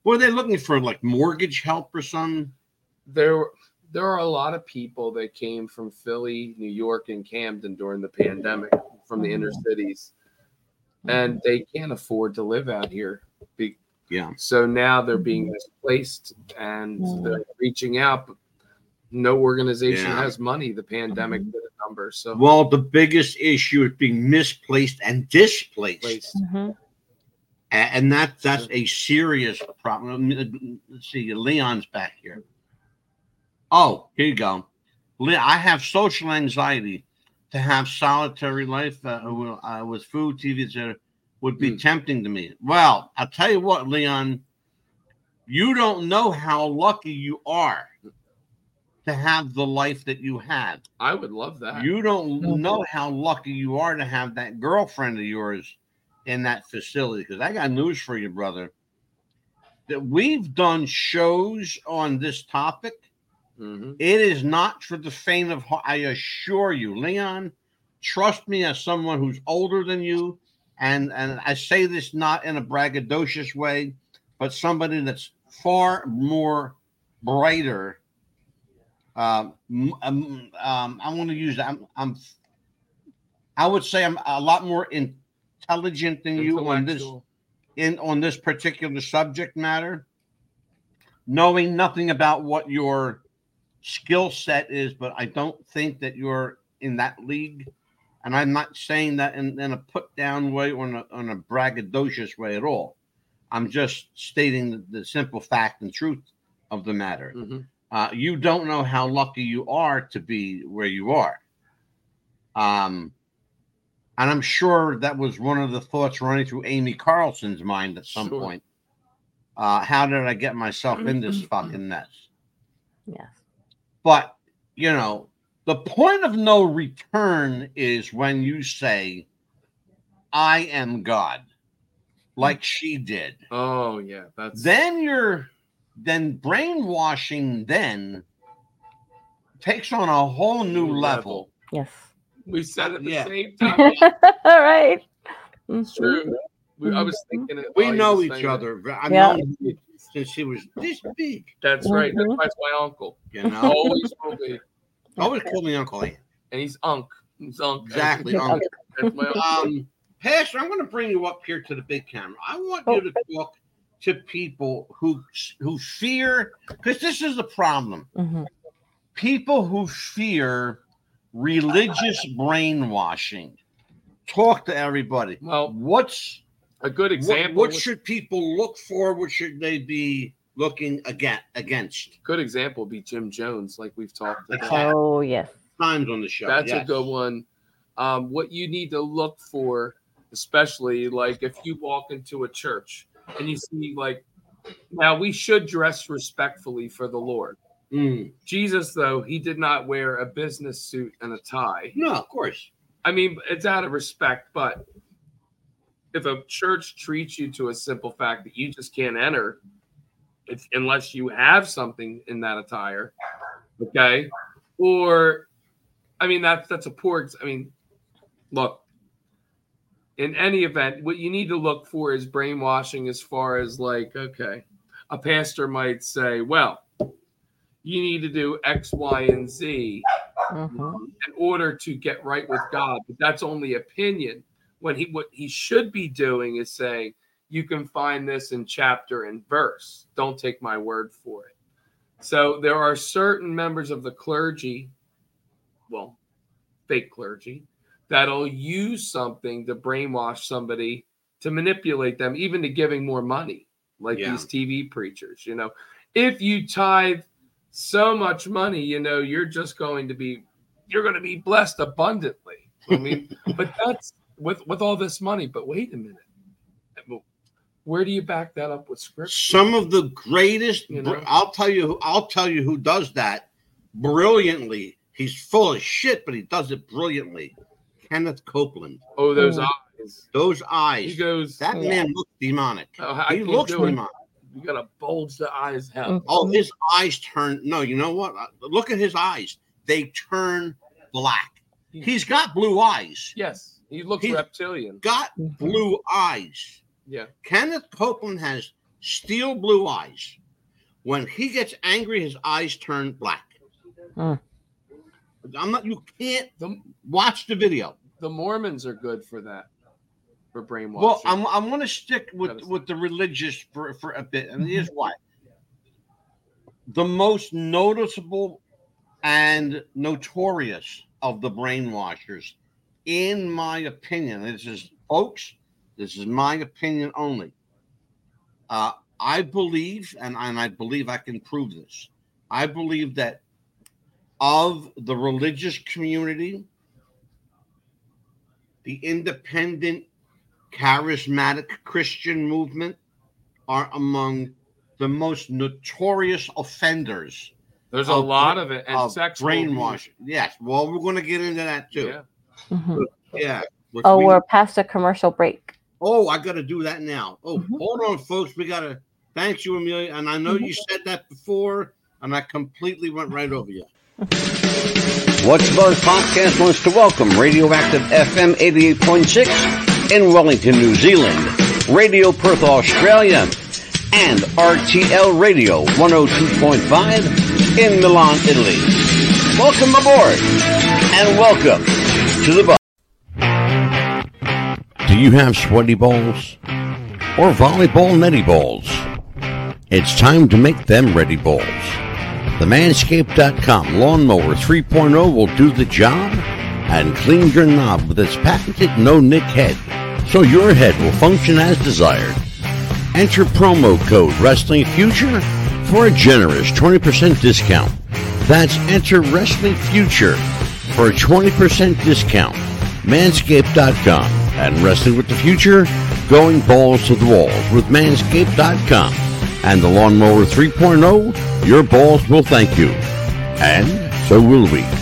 Were they looking for like mortgage help or something? there there are a lot of people that came from Philly, New York, and Camden during the pandemic from the inner cities, and they can't afford to live out here. Be- Yeah. So now they're being misplaced, and Mhm. they're reaching out. No organization Yeah. has money. The pandemic did a number. So Well, the biggest issue is being misplaced and displaced. Placed. Mhm. And that that's a serious problem. Let's see, Leon's back here. Oh, here you go. Le- I have social anxiety. To have solitary life uh, uh, with food, TV, etc., would be Mm. tempting to me. Well, I'll tell you what, Leon, you don't know how lucky you are to have the life that you have. I would love that. You don't know how lucky you are to have that girlfriend of yours in that facility. Because I got news for you, brother. That we've done shows on this topic. Mhm. It is not for the faint of heart. I assure you, Leon. Trust me, as someone who's older than you, and and I say this not in a braggadocious way, but somebody that's far more brighter. Um, um, um, I want to use. I'm, I'm, I would say I'm a lot more intelligent than you on this in on this particular subject matter, knowing nothing about what your skill set is, but I don't think that you're in that league. And I'm not saying that in, in a put down way or in a, on a braggadocious way at all. I'm just stating the, the simple fact and truth of the matter. Mhm. Uh, you don't know how lucky you are to be where you are. Um, and I'm sure that was one of the thoughts running through Amy Carlson's mind at some Sure. point. Uh, how did I get myself in this fucking mess? Yes. But, you know, the point of no return is when you say, I am God, like she did. Oh yeah, that's Then you're, then brainwashing then takes on a whole new level. Yes. We said at the Yeah. same time. All right. It's Mhm. true. We, I was thinking it. We know each other. I've Yeah. known since he was this big, That's right. That's Mhm. why it's my uncle. you know. Always will be. Always call me Uncle Ian. and he's Unk. He's Unk. Exactly. Yeah. Uncle. That's my uncle. Um, Pastor, I'm going to bring you up here to the big camera. I want you to talk to people who who fear, because this is the problem. Mhm. People who fear religious brainwashing. Talk to everybody. Well, What's a good example. what was- should people look for? What should they be looking again against? good example would be Jim Jones, like we've talked about. Oh yes. Times on the show. That's yes. a good one. Um, what you need to look for, especially like if you walk into a church and you see like, now we should dress respectfully for the Lord. Mm. Jesus, though, he did not wear a business suit and a tie. No, of course. I mean, it's out of respect, but if a church treats you to a simple fact that you just can't enter if, unless you have something in that attire, okay? Or, I mean, that's that's a poor. I mean, look. In any event, what you need to look for is brainwashing. As far as like, okay, a pastor might say, "Well, you need to do X, Y, and Z." Mhm. in order to get right with God. But that's only opinion. When he what he should be doing is saying, you can find this in chapter and verse. Don't take my word for it. So there are certain members of the clergy, well, fake clergy, that'll use something to brainwash somebody to manipulate them, even to giving more money, like Yeah. these TV preachers. You know, if you tithe so much money, you know, you're just going to be you're going to be blessed abundantly. I mean, but that's with with all this money. But wait a minute, where do you back that up with scripture? Some of the greatest. You know? I'll tell you. who- I'll tell you who does that brilliantly. He's full of shit, but he does it brilliantly. Kenneth Copeland. Oh, those eyes. Those eyes. He goes. That man looks demonic. Oh, he looks do it. demonic. You got to bulge the eyes out. Oh, his eyes turn. No, you know what? Uh, Look at his eyes. They turn black. He's got blue eyes. Yes, he looks He's- reptilian. Got blue eyes. Yeah. Kenneth Copeland has steel blue eyes. When he gets angry, his eyes turn black. Hmm. I'm not. You can't The, watch the video. the Mormons are good for that, for brainwashing. Well, I'm I'm going to stick with with the religious for for a bit, and here's why. The most noticeable and notorious of the brainwashers, in my opinion, this is folks, this is my opinion only. Uh, I believe, and, and I believe I can prove this. I believe that of the religious community, the independent charismatic Christian movement are among the most notorious offenders There's a of lot of it, and of sexual brainwashing. Yes, well, we're going to get into that too. Yeah. Mhm. Yeah. Oh, we- we're past a commercial break. Oh, I got to do that now. Oh, Mhm. hold on, folks. We got to thank you, Amelia. And I know you said that before, and I completely went right over you. What's Buzz Podcast wants to welcome Radioactive FM 88.6 in Wellington, New Zealand, Radio Perth, Australia, and RTL Radio 102.5 in Milan, Italy. Welcome aboard and welcome to the Buzz. Do you have sweaty balls? Or volleyball netty balls? It's time to make them ready balls. The Manscaped.com Lawnmower 3.0 will do the job and clean your knob with its patented no nick head so your head will function as desired. Enter promo code Wrestling Future for a generous 20% discount. That's enter Wrestling Future for a 20% discount. Manscaped.com and Wrestling with the Future, going balls to the walls with Manscaped.com and the Lawnmower 3.0, your balls will thank you. And so will we.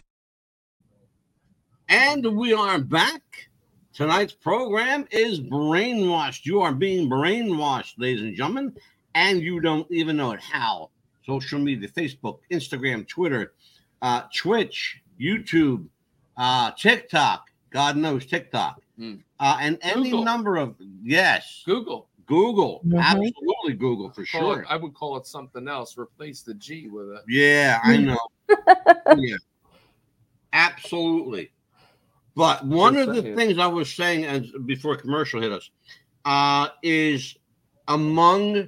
And we are back. Tonight's program is brainwashed. You are being brainwashed, ladies and gentlemen, and you don't even know it. How? Social media, Facebook, Instagram, Twitter, uh, Twitch, YouTube, uh, TikTok. God knows TikTok, Hmm. uh, and any Google. number of yes, Google. Google, Mhm. absolutely Google for Call it- sure. I would call it something else. Replace the G with a. Yeah, I know. yeah, absolutely. But one Just of the saying. things I was saying as before commercial hit us uh, is among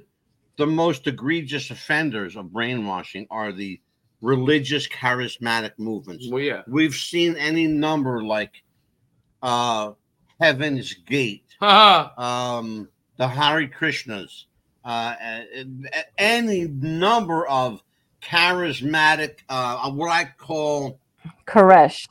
the most egregious offenders of brainwashing are the religious charismatic movements. Well, yeah. We've seen any number like uh, Heaven's Gate, um, the Hare Krishnas, uh, a- a- any number of charismatic, uh, what I call Koresh,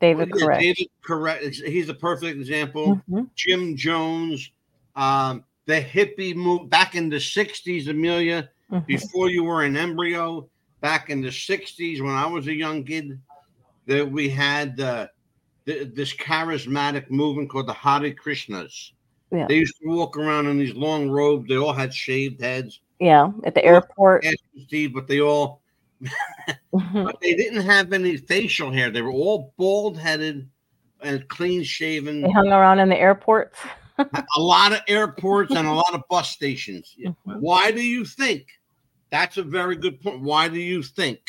David Yeah, David correct. He's a perfect example. Mhm. Jim Jones, um, the hippie move back in the '60s. Amelia, Mhm. before you were an embryo, back in the '60s when I was a young kid, that we had uh, th- this charismatic movement called the Hare Krishnas. Yeah. They used to walk around in these long robes. They all had shaved heads. Yeah, at the airport. Steve, but they all. but they didn't have any facial hair. They were all bald headed and clean shaven. They hung around in the airports. a lot of airports and a lot of bus stations. Mhm. Why do you think? That's a very good point. Why do you think?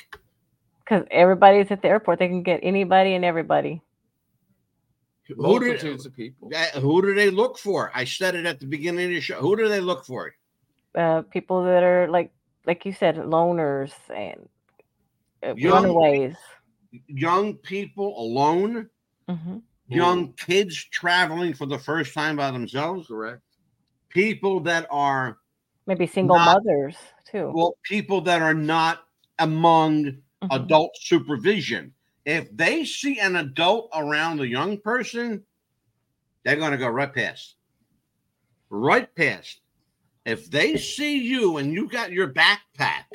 Because everybody's at the airport. They can get anybody and everybody. Who do, Multitudes of people. who do they look for? I said it at the beginning of the show. Who do they look for? Uh, people that are like, like you said, loners and Young- runaways. Young people alone, hmm young kids traveling for the first time by themselves, Correct. people that are Maybe single Not- mothers too. well, people that are not among Mhm. adult supervision. If they see an adult around a young person, they're going to go right past. Right past. If they see you and you got your backpack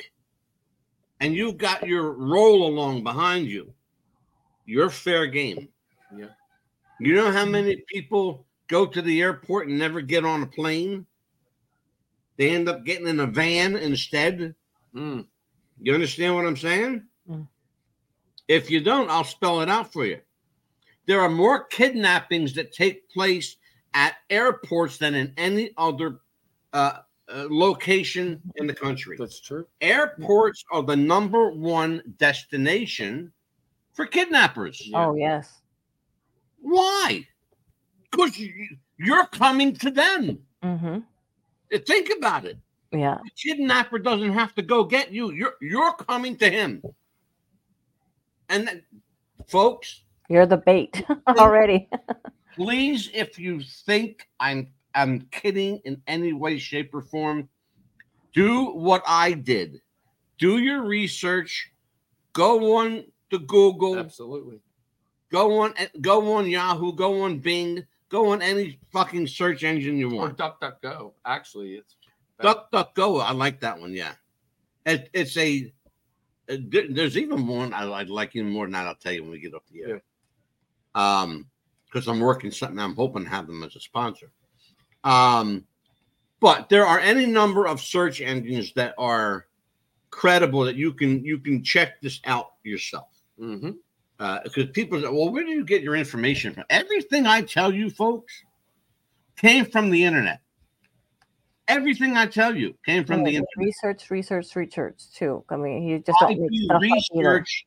and you've got your roll along behind you, you're fair game. Yeah. You know how many people go to the airport and never get on a plane? They end up getting in a van instead. Mm. You understand what I'm saying? Mm. If you don't, I'll spell it out for you. There are more kidnappings that take place at airports than in any other uh, uh, location in the country. That's true. Airports are the number one destination for kidnappers. Oh yes. Why? Because you're coming to them. Mm-hmm. Think about it. Yeah. The kidnapper doesn't have to go get you. You're you're coming to him. And then, folks, You're the bait already. please, if you think I'm I'm kidding in any way, shape, or form, do what I did. Do your research. Go on to Google. Absolutely. Go on. Go on Yahoo. Go on Bing. Go on any fucking search engine you want. Or. DuckDuckGo. Actually, it's Duck, duck, go. I like that one. Yeah, it, it's a. there- There's even one I, I'd like even more than that. I'll tell you when we get up the air. Yeah. Um, because I'm working something. I'm hoping to have them as a sponsor. Um, but there are any number of search engines that are credible that you can you can check this out yourself. Because people say, well, where do you get your information from? Everything I tell you, folks, came from the internet. Everything I tell you came from the internet. research, research, research too. I mean, you just I don't need do stuff research,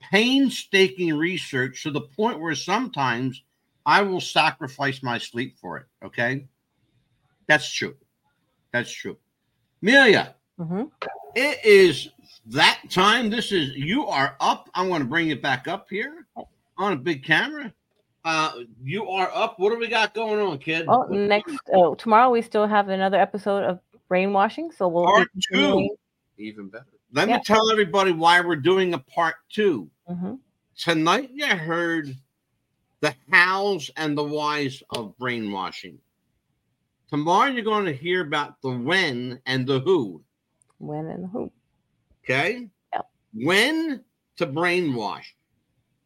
painstaking research to the point where sometimes I will sacrifice my sleep for it. Okay. That's true. That's true. Amelia, hmm it is that time. This is you are up. I'm going to bring it back up here. on a big camera. Uh, you are up. What do we got going on, kid? Well, next oh, tomorrow we still have another episode of brainwashing, so we'll Part two. Even better. Let Yeah. me tell everybody why we're doing a part two. Mhm. Tonight, you heard the hows and the whys of brainwashing. Tomorrow, you're going to hear about the when and the who. when and who. Okay. Yep. When to brainwash,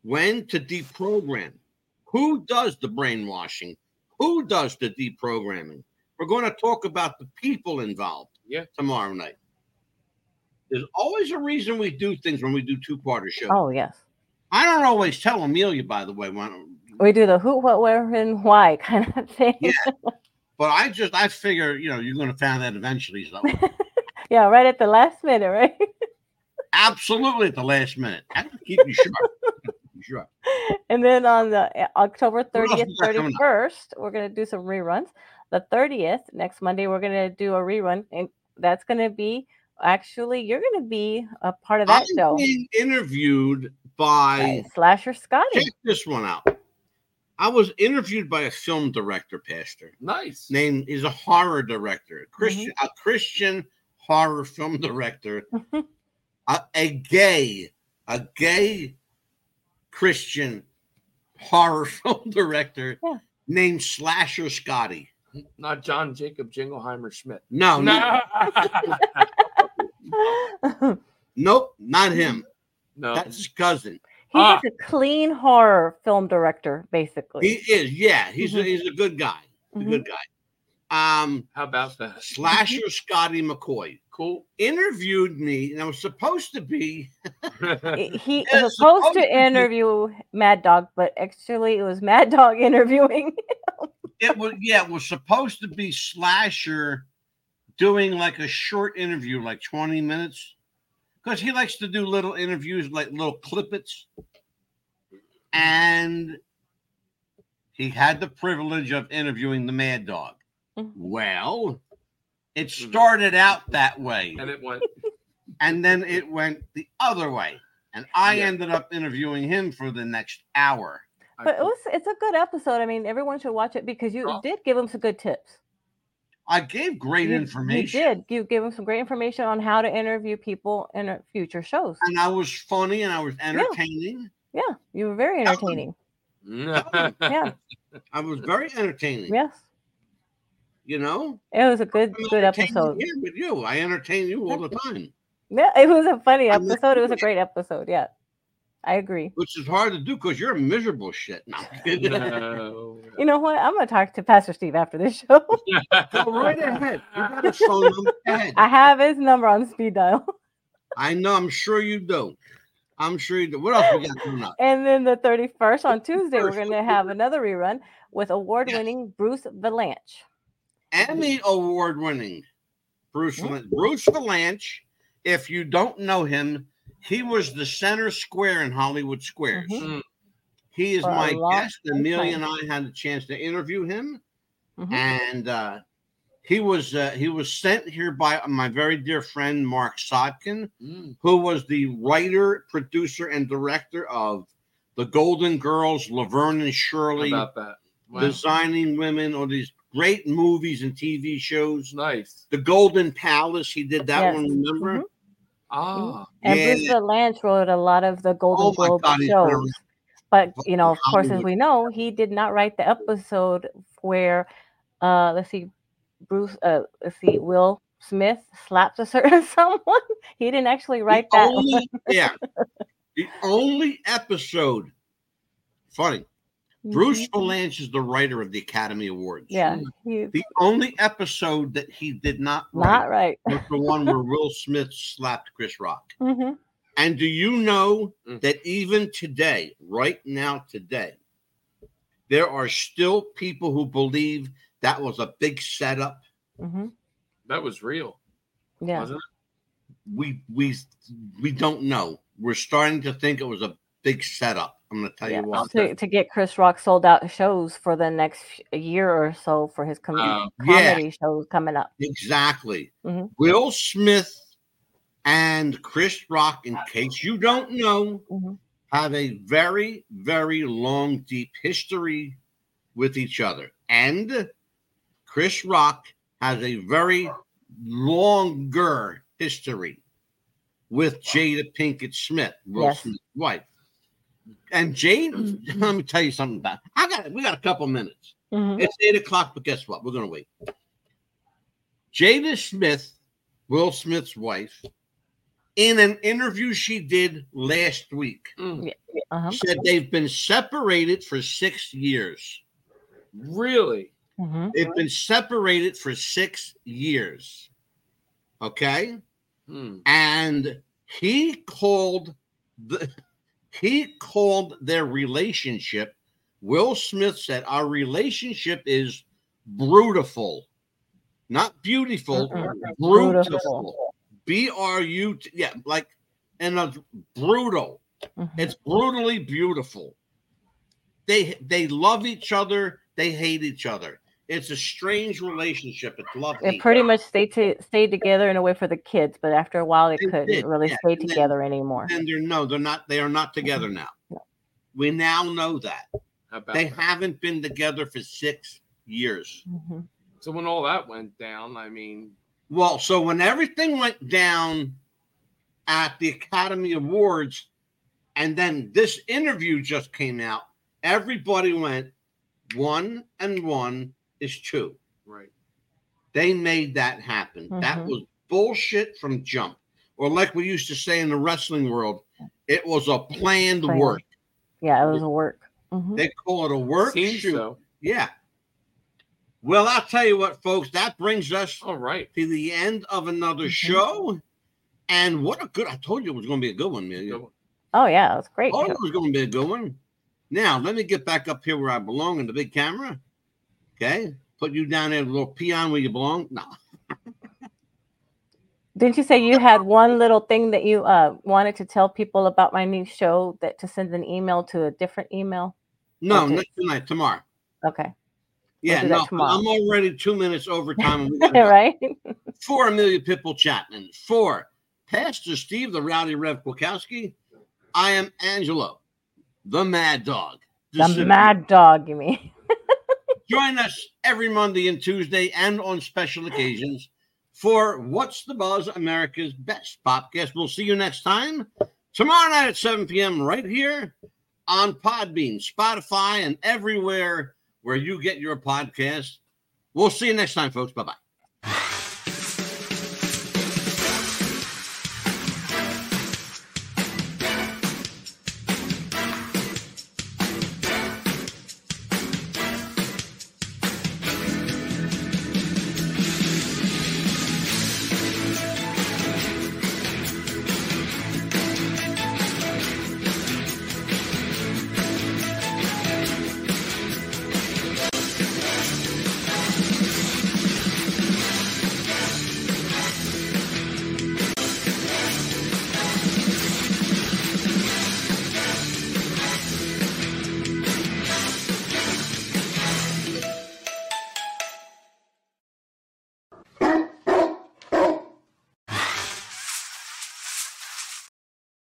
when to deprogram. Who does the brainwashing? Who does the deprogramming? We're going to talk about the people involved Yeah. tomorrow night. There's always a reason we do things when we do two parter shows. Oh yes, I don't always tell Amelia, by the way, when, we do the who, what, where, and why kind of thing. Yeah. But I just I figure you know you're going to find that eventually. So Yeah, right at the last minute, right? absolutely at the last minute, I have to keep you sharp. Sharp. And then on the uh, October 30th, we got coming up? 31st, we're going to do some reruns. The 30th, next Monday, we're going to do a rerun. And that's going to be actually, you're going to be a part of that I'm show. being interviewed by by Slasher Scotty. check this one out. I was interviewed by a film director, Pastor. Nice. Name is a horror director, Christian, mm-hmm. a Christian horror film director, a, a gay, a gay Christian horror film director Yeah. named Slasher Scotty. Not John Jacob Jingleheimer Schmidt. No, no, no. nope, not him. no. That's his cousin. He's Ah. like a clean horror film director, basically. He is, yeah. He's a, Mhm. he's a good guy. A Mhm. good guy. Um, How about that? Slasher Scotty McCoy Cool. interviewed me, and I was supposed to be. he he was supposed supposed to to be- interview Mad Dog, but actually it was Mad Dog interviewing. It was yeah, it was supposed to be Slasher doing like a short interview, like twenty minutes, because he likes to do little interviews, like little clippets, and he had the privilege of interviewing the Mad Dog. Mhm. Well, it started out that way. and it went. and then it went the other way. And I Yeah. ended up interviewing him for the next hour. But it was it's a good episode. I mean, everyone should watch it because you Oh. did give him some good tips. I gave great You- information. You did. You gave him some great information on how to interview people in future shows. And I was funny and I was entertaining. Yeah, you were very That was- entertaining. yeah. I was very entertaining. Yes, You know? it was a good I'm good episode. Here with you. I entertain you all the time, Yeah, it was a funny episode. It was a great episode. Yeah, I agree. which is hard to do because you're a miserable shit. No, No. You know what? I'm gonna talk to Pastor Steve after this show. Go right ahead. You got a phone number. Ahead. I have his number on speed dial. I know. I'm sure you do. I'm sure you do. What else we got coming up? And then the 31st on Tuesday, we're going to have another rerun with award winning Bruce Vilanch. Emmy award winning Bruce? Bruce Vilanch, if you don't know him, he was the center square in Hollywood Squares. Mhm. He is For my guest. Amelia and I had a chance to interview him, Mhm. and uh, he was uh, he was sent here by my very dear friend Marc Sotkin, Mm. who was the writer, producer, and director of The Golden Girls, Laverne and How Shirley, about that? Wow. Designing Women, all these great movies and TV shows. nice. The Golden Palace, he did that Yes. one, remember? Mhm. Ah. And Yeah. Bruce Vilanch wrote a lot of the Golden Oh Globe God, shows. But, you know, of course, as we know, he did not write the episode where, uh, let's see, Bruce, uh, let's see, Will Smith slaps a certain someone. He didn't actually write the that. only, yeah. The only episode, funny, Bruce Mhm. Vilanch is the writer of the Academy Awards. Yeah, he, The only episode that he did not write not right. was the one where Will Smith slapped Chris Rock. hmm And do you know Mm. that even today, right now, today, there are still people who believe that was a big setup? hmm That was real, Yeah. wasn't it? We we we don't know. We're starting to think it was a big setup. I'm going to tell yeah. you what. To, to get Chris Rock sold out shows for the next year or so for his com-. Yeah. comedy shows coming up. Exactly. Mhm. Will Smith and Chris Rock, in case you don't know, Mhm. have a very, very long, deep history with each other. And Chris Rock has a very longer history with Jada Pinkett Smith, Will Yes. Smith's wife. And Jade, let me tell you something about. I got we got a couple minutes. Mhm. It's eight o'clock, but guess what? We're gonna wait. Jada Smith, Will Smith's wife, in an interview she did last week, Mm. Uh-huh. said they've been separated for six years. Really? Mhm. They've been separated for six years. Okay. Hmm. And he called the he called their relationship. Will Smith said our relationship is brutal, not beautiful. Brutal. B R U T yeah, like and a brutal. Mhm. It's brutally beautiful. They they love each other. They hate each other. It's a strange relationship. It's lovely. It pretty much stayed to stayed together in a way for the kids, but after a while, they They couldn't did, really yeah, stay and then- together anymore. and they're no, they're not. They are not together now. We now know that about they that? haven't been together for six years. Mhm. So when all that went down, I mean, Well, so when everything went down at the Academy Awards, and then this interview just came out, everybody went one and one is two. right. They made that happen. That Mhm. was bullshit from jump. Or like we used to say in the wrestling world, it was a planned Planned. work. Yeah, it was a work. Mhm. They call it a work Seems shoot. so. Yeah. Well, I'll tell you what, folks, that brings us All right. to the end of another show. And what a good, I told you it was going to be a good one, Amelia. Oh yeah, it was great. Oh, it was going to be a good one. Now, let me get back up here where I belong in the big camera. Okay. Put you down there, little peon where you belong. No. Didn't you say you had one little thing that you uh, wanted to tell people about my new show that to send an email to a different email? No, Okay. not tonight, tomorrow. Okay. Yeah, do that no. I'm already two minutes over time. and we gotta go. right? For Amelia Pitbull Chapman. For Pastor Steve, the Rowdy Rev Kwakowski, I am Angelo, the Mad Dog. the Disappear. mad dog, you mean? Join us every Monday and Tuesday and on special occasions for What's the Buzz America's Best podcast. We'll see you next time tomorrow night at 7 p.m. right here on Podbean, Spotify, and everywhere where you get your podcast. We'll see you next time, folks. Bye bye.